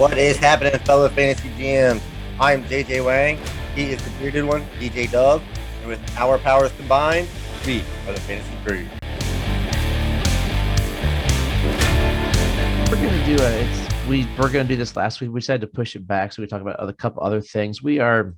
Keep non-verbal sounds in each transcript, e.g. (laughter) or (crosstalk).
What is happening, fellow fantasy GMs? I'm JJ Wang. He is the bearded one, DJ Dub. And with our powers combined, we are the fantasy Couriers. We're gonna do a. It's, we we're gonna do this last week. We decided to push it back, so we talk about a couple other things. We are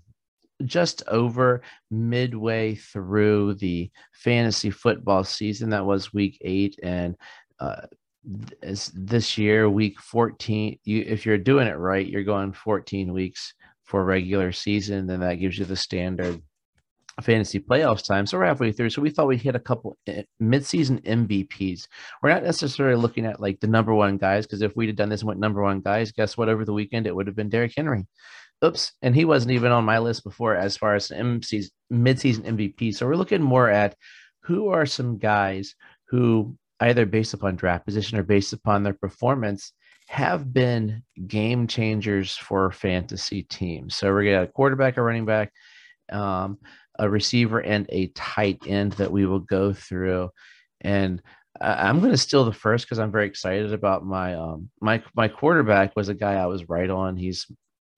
just over midway through the fantasy football season. That was week eight, and uh, this year, week 14, you, if you're doing it right, you're going 14 weeks for regular season, then that gives you the standard fantasy playoffs time. So we're halfway through. So we thought we'd hit a couple eh, midseason MVPs. We're not necessarily looking at like the number one guys, because if we'd have done this and went number one guys, guess what? Over the weekend, it would have been Derrick Henry. Oops. And he wasn't even on my list before as far as MC's midseason MVP. So we're looking more at who are some guys who either based upon draft position or based upon their performance, have been game changers for fantasy teams. So we're gonna a quarterback, a running back, um, a receiver, and a tight end that we will go through. And I'm going to steal the first because I'm very excited about my um my my quarterback was a guy I was right on. He's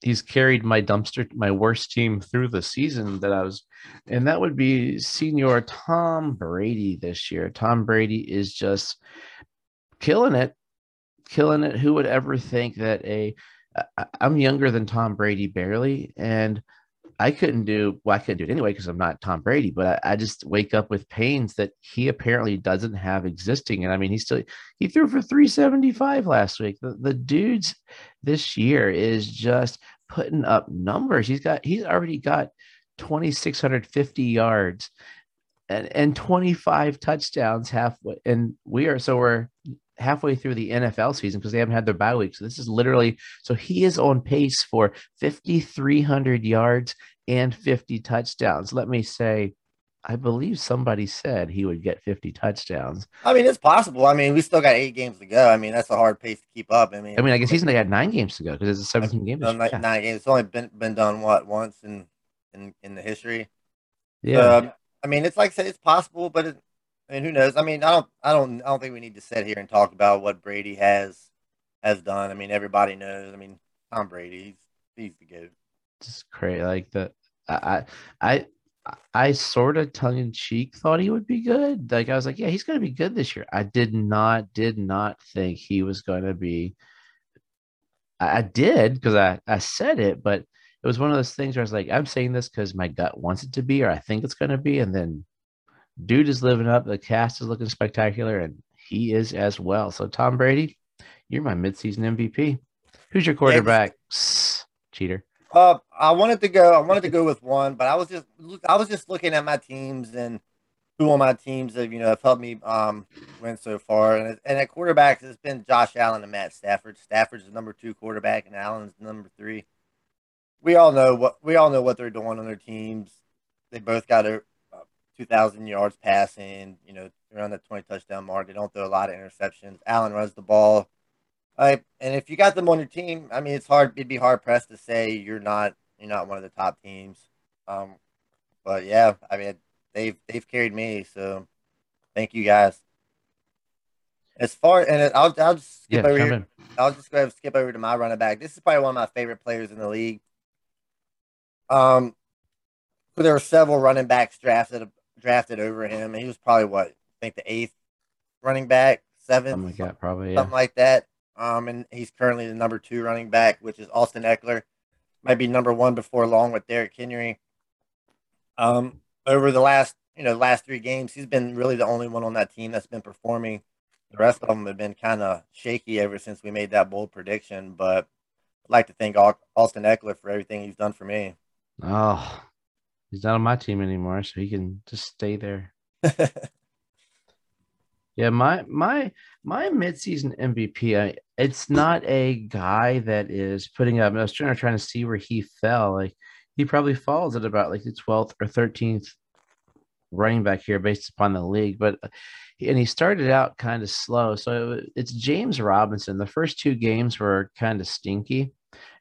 he's carried my dumpster my worst team through the season that I was and that would be senior Tom Brady this year. Tom Brady is just killing it. Killing it. Who would ever think that a I'm younger than Tom Brady barely and I couldn't do well, I couldn't do it anyway because I'm not Tom Brady, but I, I, just wake up with pains that he apparently doesn't have existing. And I mean, he still he threw for 375 last week. The, the dude's this year is just putting up numbers. He's got he's already got 2650 yards and, and 25 touchdowns halfway and we are so we're halfway through the NFL season because they haven't had their bye week. So this is literally so he is on pace for 5300 yards and 50 touchdowns. Let me say I believe somebody said he would get 50 touchdowns. I mean, it's possible. I mean, we still got eight games to go. I mean, that's a hard pace to keep up. I mean, I mean, I guess he's only had nine games to go because it's a 17 game. Nine, yeah. nine games. It's only been been done what once in in in the history. Yeah. So, I mean, it's like I said, it's possible, but it, I mean, who knows? I mean, I don't, I don't, I don't think we need to sit here and talk about what Brady has has done. I mean, everybody knows. I mean, Tom Brady, he's he's the goat. Just crazy, like the I I I sort of tongue in cheek thought he would be good. Like I was like, yeah, he's going to be good this year. I did not, did not think he was going to be. I, I did because I I said it, but it was one of those things where I was like, I'm saying this because my gut wants it to be, or I think it's going to be, and then dude is living up. The cast is looking spectacular, and he is as well. So Tom Brady, you're my midseason MVP. Who's your quarterback? Cheater. Uh, I wanted to go. I wanted to (laughs) go with one, but I was just I was just looking at my teams and who on my teams have you know have helped me um win so far. And and at quarterbacks, it's been Josh Allen and Matt Stafford. Stafford's the number two quarterback, and Allen's the number three. We all know what we all know what they're doing on their teams. They both got a, uh, two thousand yards passing. You know, around the twenty touchdown mark. They don't throw a lot of interceptions. Allen runs the ball I and if you got them on your team, I mean, it's hard. It'd be hard pressed to say you're not you're not one of the top teams. Um, but yeah, I mean, they've they've carried me. So thank you guys. As far and I'll I'll just skip yeah, over here. In. I'll just go ahead and skip over to my running back. This is probably one of my favorite players in the league. Um, there were several running backs drafted drafted over him, and he was probably what I think the eighth running back, seventh. Oh my god, probably yeah. something like that. Um, and he's currently the number two running back, which is Austin Ekeler. Might be number one before long with Derrick Henry. Um, over the last, you know, last three games, he's been really the only one on that team that's been performing. The rest of them have been kind of shaky ever since we made that bold prediction. But I'd like to thank Austin Ekeler for everything he's done for me. Oh, he's not on my team anymore, so he can just stay there. (laughs) Yeah, my my my midseason MVP. I, it's not a guy that is putting up. I was trying trying to see where he fell. Like he probably falls at about like the twelfth or thirteenth running back here, based upon the league. But and he started out kind of slow. So it's James Robinson. The first two games were kind of stinky,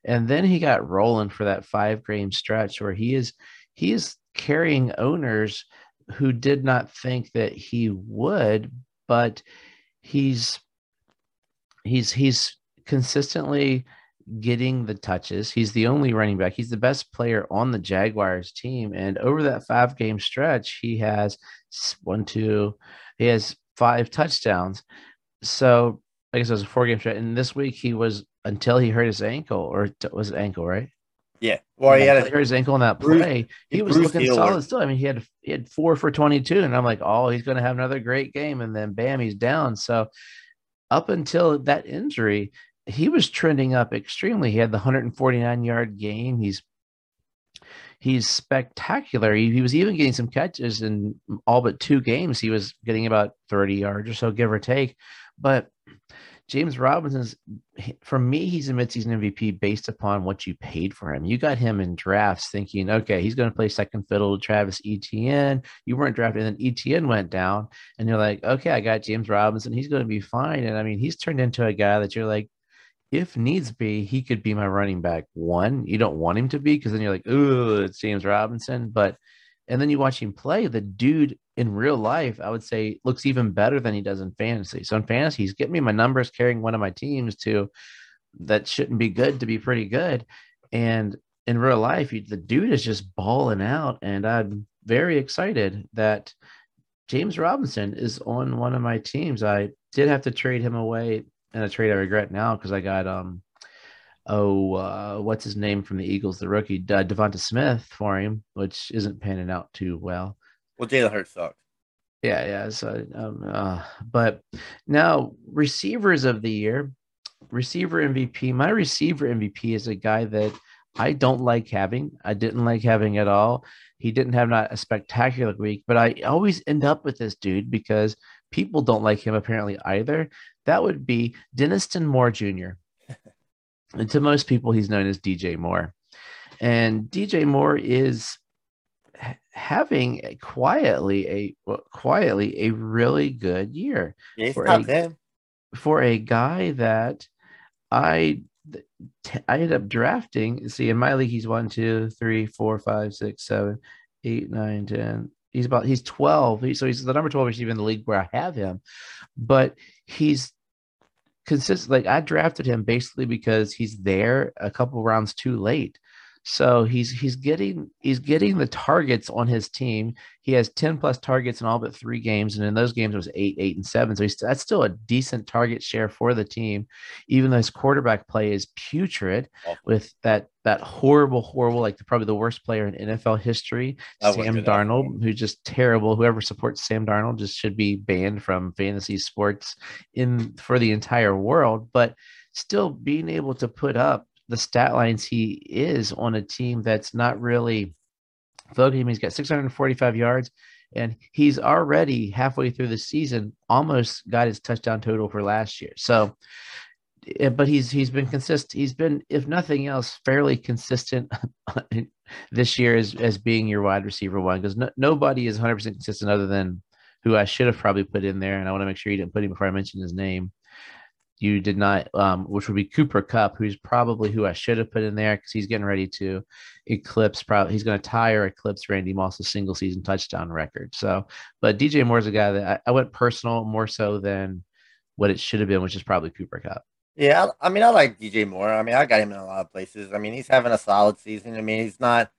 and then he got rolling for that five game stretch where he is he is carrying owners who did not think that he would but he's he's he's consistently getting the touches. He's the only running back. He's the best player on the Jaguars team. And over that five game stretch, he has one, two, he has five touchdowns. So I guess it was a four game stretch. And this week he was until he hurt his ankle, or was it ankle, right? Yeah. Well, he had a, his ankle on that play. he was looking solid still. I mean, he had he had four for twenty two, and I'm like, oh, he's going to have another great game, and then bam, he's down. So up until that injury, he was trending up extremely. He had the 149 yard game. He's he's spectacular. He, he, was even getting some catches in all but two games. He was getting about 30 yards or so, give or take. But James Robinson's, for me, he's a midseason MVP based upon what you paid for him. You got him in drafts thinking, okay, he's going to play second fiddle to Travis Etienne. You weren't drafted, and then Etienne went down, and you're like, okay, I got James Robinson. He's going to be fine. And I mean, he's turned into a guy that you're like, if needs be, he could be my running back one. You don't want him to be because then you're like, oh, it's James Robinson. But and then you watch him play, the dude in real life, I would say, looks even better than he does in fantasy. So in fantasy, he's getting me my numbers carrying one of my teams to that shouldn't be good to be pretty good. And in real life, the dude is just balling out. And I'm very excited that James Robinson is on one of my teams. I did have to trade him away in a trade I regret now because I got um oh uh, what's his name from the Eagles, the rookie uh, Devonta Smith for him, which isn't panning out too well. Well, Jalen Hurts sucks. Yeah, yeah. So, um, uh, but now receivers of the year, receiver MVP. My receiver MVP is a guy that I don't like having. I didn't like having at all. He didn't have not a spectacular week, but I always end up with this dude because people don't like him apparently either. That would be Denniston Moore Jr. and to most people, he's known as DJ Moore. And DJ Moore is having a, quietly a well, quietly a really good year for, a, for a guy that I I ended up drafting. See, in my league, he's one, two, three, four, five, six, seven, eight, nine, ten. He's about he's twelve. He, so he's the number twelve receiver in the league where I have him, but he's consistent. Like I drafted him basically because he's there a couple rounds too late. So he's he's getting he's getting the targets on his team. He has 10 plus targets in all but three games, and in those games it was eight, eight, and seven. So he's, that's still a decent target share for the team, even though his quarterback play is putrid Awful. with that that horrible, horrible, like the, probably the worst player in NFL history, Sam Darnold, who's just terrible. Whoever supports Sam Darnold just should be banned from fantasy sports in for the entire world. But still being able to put up the stat lines he is on a team that's not really voting. He's got 645 yards, and he's already halfway through the season, almost got his touchdown total for last year. So, eh, but he's he's been consistent. He's been, if nothing else, fairly consistent (laughs) this year as as being your wide receiver one because no, nobody is 100 percent consistent other than who I should have probably put in there, and I want to make sure you didn't put him before I mentioned his name you did not, um, which would be Cooper Kupp, who's probably who I should have put in there because he's getting ready to eclipse. Probably he's going to tie or eclipse Randy Moss's single season touchdown record. So, but DJ Moore is a guy that I, I went personal more so than what it should have been, which is probably Cooper Kupp. Yeah, I, I mean, I like DJ Moore. I mean, I got him in a lot of places. I mean, he's having a solid season. I mean, he's not.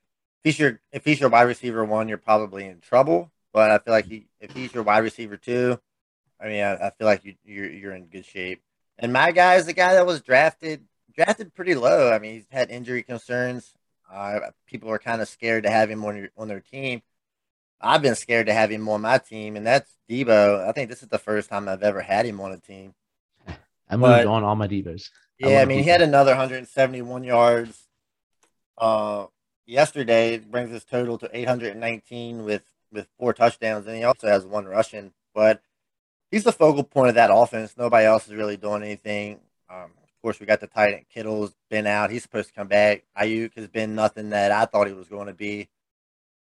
If he's your if he's your wide receiver one, you're probably in trouble. But I feel like he, if he's your wide receiver two, I mean, I, I feel like you, you're you're in good shape. And my guy is the guy that was drafted drafted pretty low. I mean, he's had injury concerns. Uh, people are kind of scared to have him on on their team. I've been scared to have him on my team, and that's Deebo. I think this is the first time I've ever had him on a team. (laughs) I moved but, on all my Deebos. Yeah, I, I mean, he had another 171 yards uh, yesterday. It brings his total to 819 with with four touchdowns, and he also has one rushing. But he's the focal point of that offense. Nobody else is really doing anything. Um, of course, we got the tight end. Kittle's been out. He's supposed to come back. Aiyuk has been nothing that I thought he was going to be.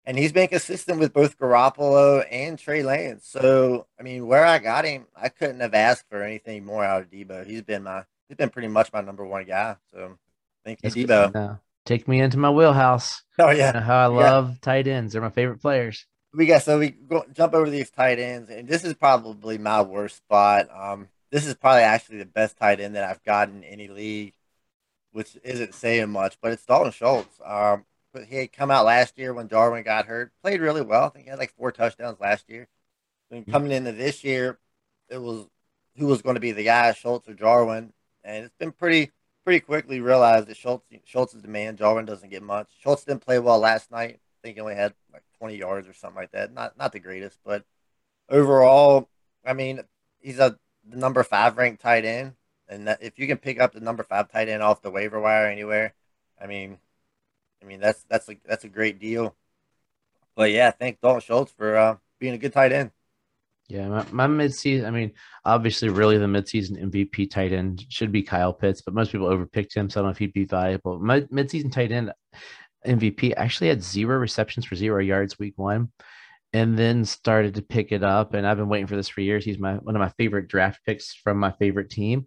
And he's been consistent with both Garoppolo and Trey Lance. So, I mean, where I got him, I couldn't have asked for anything more out of Deebo. He's been my he's been pretty much my number one guy. So thank you, Deebo. Take me into my wheelhouse. Oh yeah. You know how I love yeah. tight ends. They're my favorite players we got so we go, jump over these tight ends, and this is probably my worst spot. Um, this is probably actually the best tight end that I've gotten in any league which isn't saying much, but it's Dalton Schultz. Um, but he had come out last year when Jarwin got hurt, played really well. I think he had like four touchdowns last year. And mm-hmm. coming into this year, it was who was going to be the guy, Schultz or Jarwin, and it's been pretty pretty quickly realized that Schultz Schultz is the man. Jarwin doesn't get much. Schultz didn't play well last night. I think he only had like 20 yards or something like that. Not not the greatest, but overall, I mean, he's a number five ranked tight end, and that, if you can pick up the number five tight end off the waiver wire anywhere, I mean, I mean that's that's a that's a great deal. But yeah, thank Dalton Schultz for uh, being a good tight end. Yeah, my, my midseason. I mean, obviously, really the midseason MVP tight end should be Kyle Pitts, but most people overpicked him, so I don't know if he'd be valuable. My midseason tight end MVP actually had zero receptions for zero yards week one, and then started to pick it up. And I've been waiting for this for years. He's my one of my favorite draft picks from my favorite team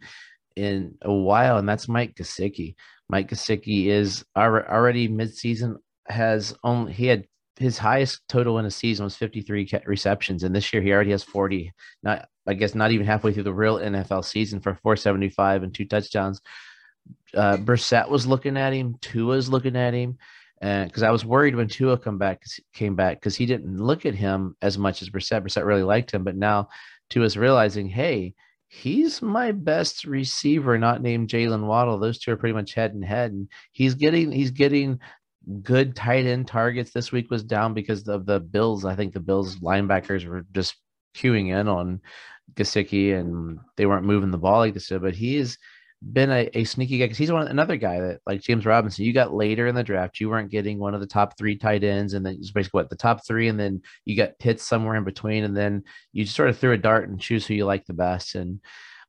in a while, and that's Mike Gesicki. Mike Gesicki is already midseason has only he had his highest total in a season was 53 receptions, and this year he already has 40. Not, I guess, not even halfway through the real NFL season for 475 and two touchdowns. Uh, Brissett was looking at him. Tua's looking at him, and because I was worried when Tua come back came back because he didn't look at him as much as Brissett. Brissett really liked him, but now Tua's realizing, hey, he's my best receiver, not named Jaylen Waddle. Those two are pretty much head and head, and he's getting he's getting good tight end targets. This week was down because of the Bills. I think the Bills linebackers were just queuing in on Gesicki and they weren't moving the ball like this. But he has been a, a sneaky guy because he's one another guy that like James Robinson. You got later in the draft, you weren't getting one of the top three tight ends, and then it's basically what the top three, and then you got Pitts somewhere in between, and then you just sort of threw a dart and choose who you like the best. And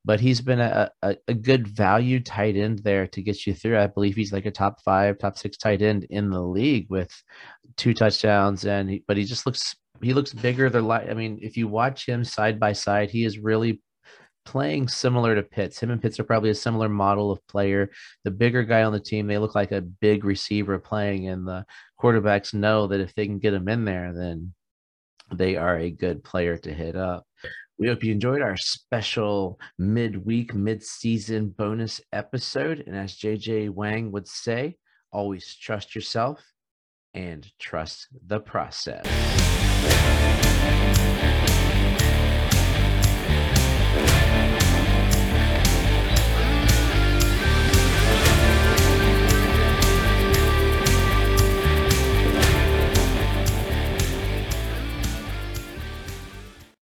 but he's been a, a, a, good value tight end there to get you through. I believe he's like a top five, top six tight end in the league with two touchdowns. And he, but he just looks he looks bigger. They're like I mean, if you watch him side by side, he is really playing similar to Pitts. Him and Pitts are probably a similar model of player. The bigger guy on the team, they look like a big receiver playing, and the quarterbacks know that if they can get him in there, then they are a good player to hit up. We hope you enjoyed our special midweek, mid-season bonus episode. And as JJ Wang would say, always trust yourself and trust the process.